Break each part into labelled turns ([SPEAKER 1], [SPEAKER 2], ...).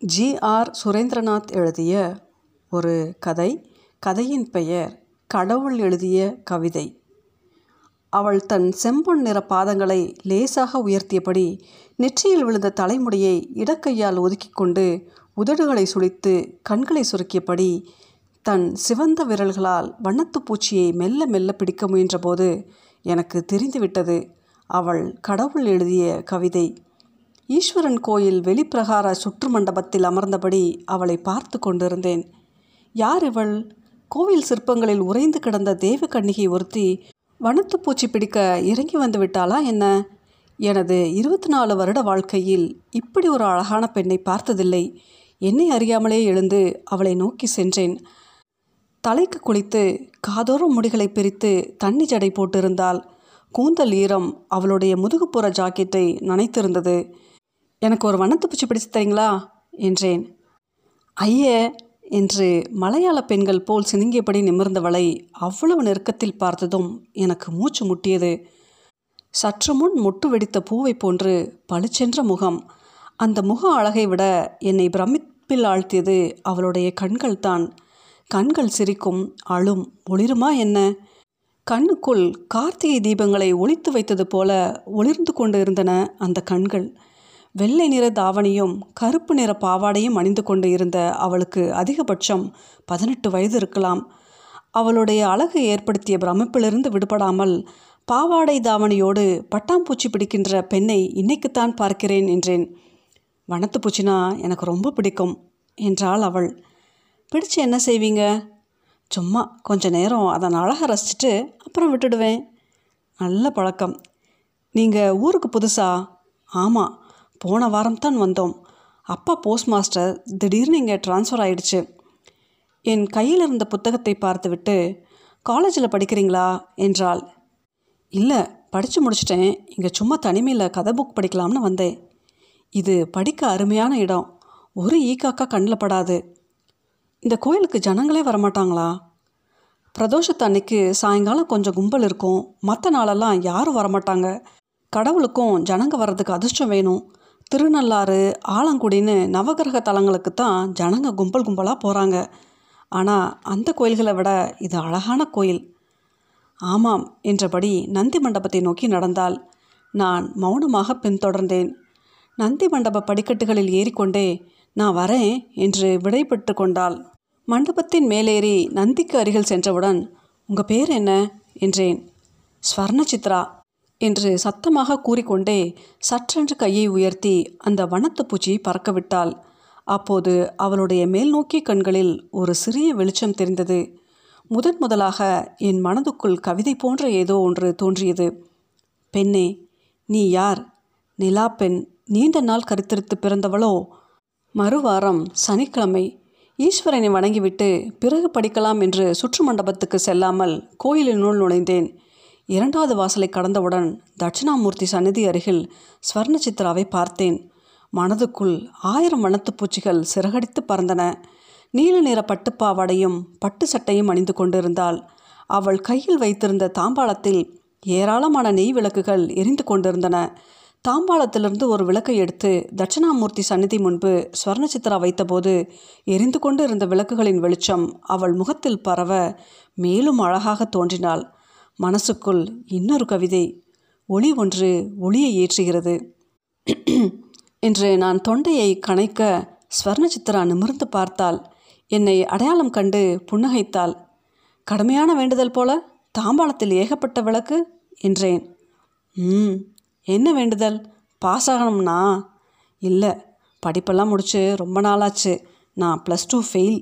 [SPEAKER 1] G. R. Surendranath எழுதிய ஒரு கதை. கதையின் பெயர் கடவுள் எழுதிய கவிதை. அவள் தன் செம்பொன் நிற பாதங்களை லேசாக உயர்த்தியபடி நெற்றியில் விழுந்த தலைமுடியை இடக்கையால் ஒதுக்கி கொண்டு உதடுகளை சுழித்து கண்களை சுருக்கியபடி தன் சிவந்த விரல்களால் வண்ணத்து பூச்சியை மெல்ல மெல்ல பிடிக்க முயன்றபோது எனக்கு தெரிந்துவிட்டது. அவள் கடவுள் எழுதிய கவிதை. ஈஸ்வரன் கோயில் வெளிப்பிரகார சுற்று மண்டபத்தில் அமர்ந்தபடி அவளை பார்த்து கொண்டிருந்தேன். யார் இவள்? கோவில் சிற்பங்களில் உறைந்து கிடந்த தேவ ஒருத்தி ஒருத்தி வனத்துப்பூச்சி பிடிக்க இறங்கி வந்து விட்டாளா என்ன? எனது இருபத்தி நாலு வருட வாழ்க்கையில் இப்படி ஒரு அழகான பெண்ணை பார்த்ததில்லை. என்னை அறியாமலே எழுந்து அவளை நோக்கி சென்றேன். தலைக்கு குளித்து காதோரம் முடிகளை பிரித்து தண்ணி ஜடை போட்டிருந்தால் கூந்தல் ஈரம் அவளுடைய முதுகுப்புற ஜாக்கெட்டை நனைத்திருந்தது. எனக்கு ஒரு வண்ணத்து பூச்சி பிடிச்சு தரீங்களா? என்றேன். ஐய என்று மலையாள பெண்கள் போல் சினுங்கியபடி நிமிர்ந்தவளை அவ்வளவு நெருக்கத்தில் பார்த்ததும் எனக்கு மூச்சு முட்டியது. சற்று முன் முட்டு வெடித்த பூவை போன்று பளிச்சென்ற முகம். அந்த முக அழகை விட என்னை பிரமிப்பில் ஆழ்த்தியது அவளுடைய கண்கள் தான் கண்கள் சிரிக்கும் அழும் ஒளிருமா என்ன? கண்ணுக்குள் கார்த்திகை தீபங்களை ஒளித்து வைத்தது போல ஒளிர்ந்து கொண்டு இருந்தன அந்த கண்கள். வெள்ளை நிற தாவணியும் கருப்பு நிற பாவாடையும் அணிந்து கொண்டு இருந்த அவளுக்கு அதிகபட்சம் பதினெட்டு வயது இருக்கலாம். அவளுடைய அழகு ஏற்படுத்திய பிரமிப்பிலிருந்து விடுபடாமல் பாவாடை தாவணியோடு பட்டாம்பூச்சி பிடிக்கின்ற பெண்ணை இன்னைக்குத்தான் பார்க்கிறேன் என்றேன். வனத்து பூச்சினா எனக்கு ரொம்ப பிடிக்கும் என்றாள் அவள். பிடிச்சு என்ன செய்வீங்க? சும்மா கொஞ்ச நேரம் அதன் அழகை ரசிச்சுட்டு அப்புறம் விட்டுடுவேன். நல்ல பழக்கம். நீங்கள் ஊருக்கு புதுசா? ஆமாம் போன வாரம் தான் வந்தோம். அப்பா போஸ்ட் மாஸ்டர் திடீர்னு இங்கே ட்ரான்ஸ்ஃபர் ஆயிடுச்சு. என் கையில் இருந்த புத்தகத்தை பார்த்துவிட்டு காலேஜில் படிக்கிறீங்களா? என்றாள். இல்லை படித்து முடிச்சிட்டேன். இங்கே சும்மா தனிமையில் கதை புக் படிக்கலாம்னு வந்தேன். இது படிக்க அருமையான இடம். ஒரு ஈக்காக்கா கண்ணில் படாது. இந்த கோயிலுக்கு ஜனங்களே வரமாட்டாங்களா? பிரதோஷத்து அன்னைக்கு சாயங்காலம் கொஞ்சம் கும்பல் இருக்கும். மற்ற நாளெல்லாம் யாரும் வரமாட்டாங்க. கடவுளுக்கும் ஜனங்க வர்றதுக்கு அதிர்ஷ்டம் வேணும். திருநள்ளாறு ஆலங்குடின்னு நவகிரக தலங்களுக்கு தான் ஜனங்க கும்பல் கும்பலாக போகிறாங்க ஆனால் அந்த கோயில்களை விட இது அழகான கோயில். ஆமாம் என்றபடி நந்தி மண்டபத்தை நோக்கி நடந்தால் நான் மௌனமாக பின்தொடர்ந்தேன். நந்தி மண்டப படிக்கட்டுகளில் ஏறிக்கொண்டே நான் வரேன் என்று விடைபெற்று கொண்டாள். மண்டபத்தின் மேலேறி நந்திக்கு அருகில் சென்றவுடன் உங்கள் பேர் என்ன? என்றேன். ஸ்வர்ண சித்ரா என்று சத்தமாக கூறிக்கொண்டே சற்றென்று கையை உயர்த்தி அந்த வனத்து பூச்சியை பறக்கவிட்டாள். அப்போது அவளுடைய மேல்நோக்கிய கண்களில் ஒரு சிறிய வெளிச்சம் தெரிந்தது. முதன் முதலாக என் மனதுக்குள் கவிதை போன்ற ஏதோ ஒன்று தோன்றியது. பெண்ணே நீ யார்? நிலா பெண் நீண்ட நாள் கருத்திருத்து பிறந்தவளோ? மறுவாரம் சனிக்கிழமை ஈஸ்வரனை வணங்கிவிட்டு பிறகு படிக்கலாம் என்று சுற்று மண்டபத்துக்கு செல்லாமல் கோயிலினுள் நுழைந்தேன். இரண்டாவது வாசலை கடந்தவுடன் தட்சிணாமூர்த்தி சந்நிதி அருகில் ஸ்வர்ண சித்ராவை பார்த்தேன். மனதுக்குள் ஆயிரம் வண்ணத்துப் பூச்சிகள் சிறகடித்து பறந்தன. நீல நிற பட்டுப்பாவாடையும் பட்டு சட்டையும் அணிந்து கொண்டிருந்தாள். அவள் கையில் வைத்திருந்த தாம்பாளத்தில் ஏராளமான நெய் விளக்குகள் எரிந்து கொண்டிருந்தன. தாம்பாளத்திலிருந்து ஒரு விளக்கை எடுத்து தட்சிணாமூர்த்தி சந்நிதி முன்பு ஸ்வர்ண சித்ரா வைத்தபோது எரிந்து கொண்டு இருந்த விளக்குகளின் வெளிச்சம் அவள் முகத்தில் பரவ மேலும் அழகாக தோன்றினாள். மனசுக்குள் இன்னொரு கவிதை ஒளி ஒன்று ஒளியை ஏற்றுகிறது. என்று நான் தொண்டையை கணைக்க ஸ்வர்ணசித்ரா நிமிர்ந்து பார்த்தால் என்னை அடையாளம் கண்டு புன்னகைத்தாள். கடுமையான வேண்டுதல் போல தாம்பாளத்தில் ஏகப்பட்ட விளக்கு என்றேன். ம் என்ன வேண்டுதல்? பாஸ் ஆகணும்னா இல்லை படிப்பெல்லாம் முடிச்சு ரொம்ப நாளாச்சு. நான் ப்ளஸ் டூ ஃபெயில்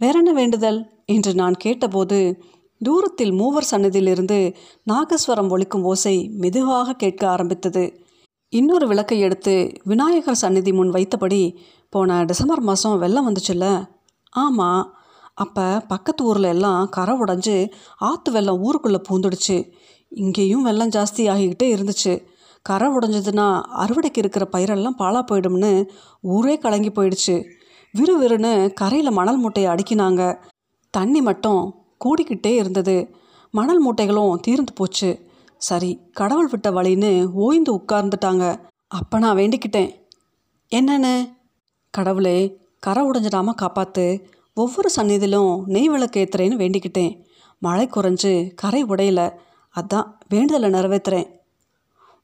[SPEAKER 1] வேற என்ன வேண்டுதல்? என்று நான் கேட்டபோது தூரத்தில் மூவர் சன்னதியிலிருந்து நாகஸ்வரம் ஒலிக்கும் ஓசை மெதுவாக கேட்க ஆரம்பித்தது. இன்னொரு விளக்கை எடுத்து விநாயகர் சந்நிதி முன் வைத்தபடி போன டிசம்பர் மாதம் வெள்ளம் வந்துச்சுல்ல? ஆமாம் அப்போ பக்கத்து ஊரில் எல்லாம் கரை உடஞ்சி ஆற்று வெள்ளம் ஊருக்குள்ளே பூந்துடுச்சு. இங்கேயும் வெள்ளம் ஜாஸ்தி ஆகிக்கிட்டே இருந்துச்சு. கரை உடஞ்சதுன்னா அறுவடைக்கு இருக்கிற பயிரெல்லாம் பாழா போயிடும்னு ஊரே கலங்கி போயிடுச்சு. விறுவிறுன்னு கரையில் மணல் மூட்டையை அடுக்கினாங்க. தண்ணி மட்டும் கூடிக்கிட்டே இருந்தது. மணல் மூட்டைகளும் தீர்ந்து போச்சு. சரி கடவுள் விட்ட வழின்னு ஓய்ந்து உட்கார்ந்துட்டாங்க. அப்போ நான் வேண்டிக்கிட்டேன். என்னன்னு? கடவுளே கரை உடைஞ்சிடாம காப்பாற்று ஒவ்வொரு சந்நிதியிலும் நெய் விளக்கு ஏத்துறேன்னு வேண்டிக்கிட்டேன். மழை குறைஞ்சு கரை உடையல. அதான் வேண்டுதலை நிறைவேற்றுறேன்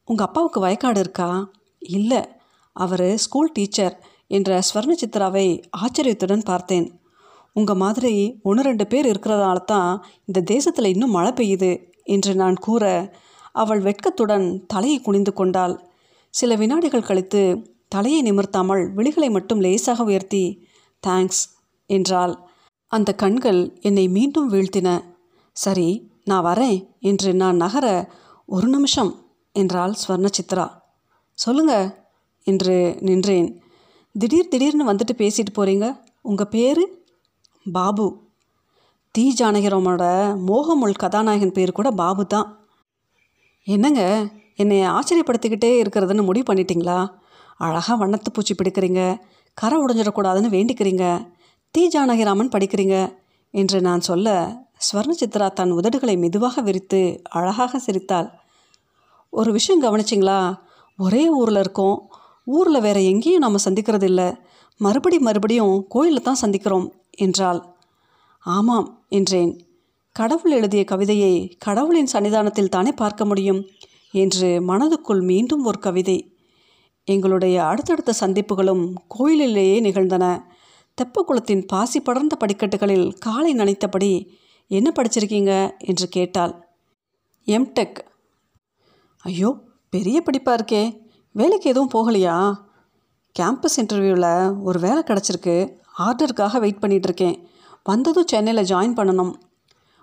[SPEAKER 1] உங்கள் அப்பாவுக்கு வயக்காடு இருக்கா? இல்லை. அவர் ஸ்கூல் டீச்சர் என்ற ஸ்வர்ண சித்ராவை ஆச்சரியத்துடன் பார்த்தேன். உங்கள் மாதிரி ஒன்று ரெண்டு பேர் இருக்கிறதால தான் இந்த தேசத்தில் இன்னும் மழை பெய்யுது என்று நான் கூற அவள் வெட்கத்துடன் தலையை குனிந்து கொண்டாள். சில வினாடிகள் கழித்து தலையை நிமிர்த்தாமல் விழிகளை மட்டும் லேசாக உயர்த்தி தேங்க்ஸ் என்றாள். அந்த கண்கள் என்னை மீண்டும் வீழ்த்தின. சரி நான் வரேன் என்று நான் நகர ஒரு நிமிஷம் என்றாள் ஸ்வர்ண சித்ரா சொல்லுங்க என்று நின்றேன். திடீர் திடீர்னு வந்துட்டு பேசிட்டு போகிறீங்க உங்கள் பேர்? பாபு. தி. ஜானகிராமோட மோகமுள் கதாநாயகன் பேர் கூட பாபு தான். என்னங்க என்னை ஆச்சரியப்படுத்திக்கிட்டே இருக்கிறதுன்னு முடிவு பண்ணிட்டீங்களா? அழகாக வண்ணத்து பூச்சி பிடிக்கிறீங்க. கரை உடைஞ்சிடக்கூடாதுன்னு வேண்டிக்கிறீங்க. தி. ஜானகிராமன் படிக்கிறீங்க என்று நான் சொல்ல ஸ்வர்ண சித்ரா தன் உதடுகளை மெதுவாக விரித்து அழகாக சிரித்தாள். ஒரு விஷயம் கவனிச்சிங்களா? ஒரே ஊரில் இருக்கோம். ஊரில் வேற எங்கேயும் நம்ம சந்திக்கிறது இல்லை மறுபடி மறுபடியும் கோயிலில் தான் சந்திக்கிறோம். என்றாள். ஆமாம் என்றேன். கடவுள் எழுதிய கவிதையை கடவுளின் சன்னிதானத்தில் தானே பார்க்க முடியும்? என்று மனதுக்குள் மீண்டும் ஒரு கவிதை. எங்களுடைய அடுத்தடுத்த சந்திப்புகளும் கோயிலிலேயே நிகழ்ந்தன. தெப்பக்குளத்தின் பாசி படர்ந்த படிக்கட்டுகளில் காலை நனைத்தபடி என்ன படிச்சிருக்கீங்க? என்று கேட்டாள். எம்டெக் ஐயோ பெரிய படிப்பாக இருக்கே. வேலைக்கு எதுவும் போகலையா? கேம்பஸ் இன்டர்வியூவில் ஒரு வேலை கிடச்சிருக்கு. ஆர்டருக்காக வெயிட் பண்ணிகிட்ருக்கேன் வந்ததும் சென்னையில் ஜாயின் பண்ணணும்.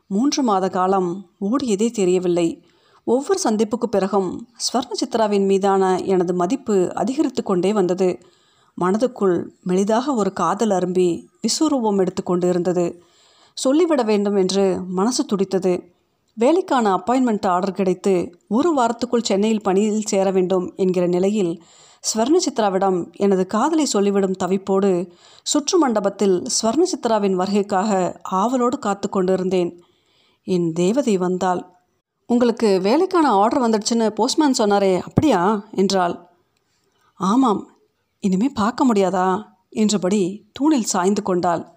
[SPEAKER 1] மூன்று மாத காலம் ஓடியதே தெரியவில்லை. ஒவ்வொரு சந்திப்புக்கு பிறகும் ஸ்வர்ண சித்ராவின் மீதான எனது மதிப்பு அதிகரித்து கொண்டே வந்தது. மனதுக்குள் மெளிதாக ஒரு காதல் அரும்பி விஸ்வரூபம் எடுத்துக்கொண்டு இருந்தது சொல்லிவிட வேண்டும் என்று மனசு துடித்தது. வேலைக்கான அப்பாயின்மெண்ட் ஆர்டர் கிடைத்து ஒரு வாரத்துக்குள் சென்னையில் பணியில் சேர வேண்டும் என்கிற நிலையில் ஸ்வர்ண சித்ராவிடம் எனது காதலை சொல்லிவிடும் தவிப்போடு சுற்று மண்டபத்தில் ஸ்வர்ண சித்ராவின் வருகைக்காக ஆவலோடு காத்து கொண்டிருந்தேன். என் தேவதை வந்தாள். உங்களுக்கு வேலைக்கான ஆர்டர் வந்துடுச்சுன்னு போஸ்ட்மேன் சொன்னாரே அப்படியா? என்றாள். ஆமாம் இனிமே பார்க்க முடியாதா? என்றபடி தூணில் சாய்ந்து கொண்டாள்.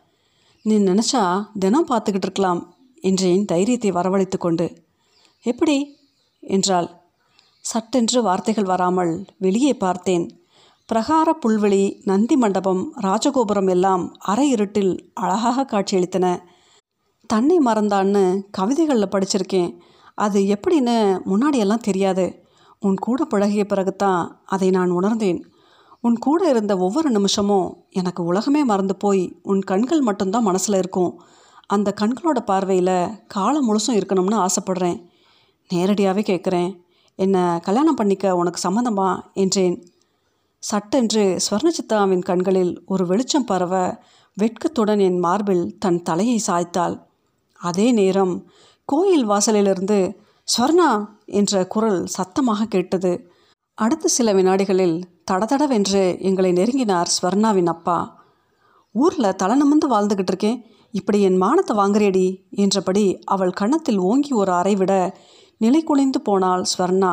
[SPEAKER 1] நீ நினச்சா தினம் பார்த்துக்கிட்டு இருக்கலாம் என்றேன் தைரியத்தை வரவழைத்து கொண்டு. எப்படி? என்றாள். சட்டென்று வார்த்தைகள் வராமல் வெளியே பார்த்தேன். பிரகார புல்வெளி நந்தி மண்டபம் ராஜகோபுரம் எல்லாம் அரை இருட்டில் அழகாக காட்சியளித்தன. தன்னை மறந்தான்னு கவிதைகளில் படிச்சிருக்கேன். அது எப்படின்னு முன்னாடியெல்லாம் தெரியாது. உன் கூட பழகிய பிறகுதான் அதை நான் உணர்ந்தேன். உன் கூட இருந்த ஒவ்வொரு நிமிஷமும் எனக்கு உலகமே மறந்து போய் உன் கண்கள் மட்டும்தான் மனசில் இருக்கும். அந்த கண்களோட பார்வையில் காலம் முழுசும் இருக்கணும்னு ஆசைப்படுறேன். நேரடியாகவே கேட்குறேன் என்னை கல்யாணம் பண்ணிக்க உனக்கு சம்மதமா என்றேன். சட்டென்று ஸ்வர்ணசித்தாவின் கண்களில் ஒரு வெளிச்சம் பரவ வெட்கத்துடன் என் மார்பில் தன் தலையை சாய்த்தாள். அதே நேரம் கோயில் வாசலிலிருந்து ஸ்வர்ணா என்ற குரல் சத்தமாக கேட்டது. அடுத்த சில வினாடிகளில் தடதடவென்று எங்களை நெருங்கினார் ஸ்வர்ணாவின் அப்பா. ஊரில் தலை நிமிர்ந்து வாழ்ந்துக்கிட்டு இருக்கேன். இப்படி என் மானத்தை வாங்குறேடி என்றபடி அவள் கன்னத்தில் ஓங்கி ஒரு அறை விட நிலை குலைந்து போனாள் ஸ்வர்ணா.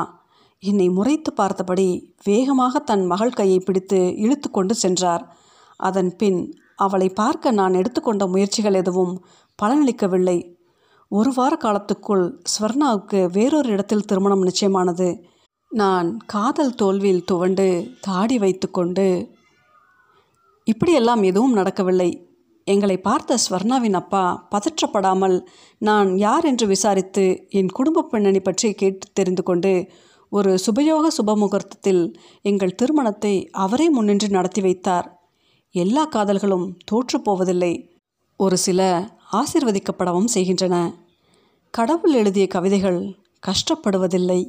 [SPEAKER 1] என்னை முறைத்து பார்த்தபடி வேகமாக தன் மகள் கையை பிடித்து இழுத்து கொண்டு சென்றார். அதன் பின் அவளை பார்க்க நான் எடுத்துக்கொண்ட முயற்சிகள் எதுவும் பலனளிக்கவில்லை. ஒரு வார காலத்துக்குள் ஸ்வர்ணாவுக்கு வேறொரு இடத்தில் திருமணம் நிச்சயமானது. நான் காதல் தோல்வியில் துவண்டு தாடி வைத்துக்கொண்டு இப்படியெல்லாம் எதுவும் நடக்கவில்லை. எங்களை பார்த்த ஸ்வர்ணாவின் அப்பா பதற்றப்படாமல் நான் யார் என்று விசாரித்து என் குடும்ப பின்னணி பற்றி கேட்டு தெரிந்து கொண்டு ஒரு சுபயோக சுபமுகூர்த்தத்தில் எங்கள் திருமணத்தை அவரே முன்னின்று நடத்தி வைத்தார். எல்லா காதல்களும் தோற்றுப்போவதில்லை ஒரு சில ஆசிர்வதிக்கப்படவும் செய்கின்றன. கடவுள் எழுதிய கவிதைகள் கஷ்டப்படுவதில்லை.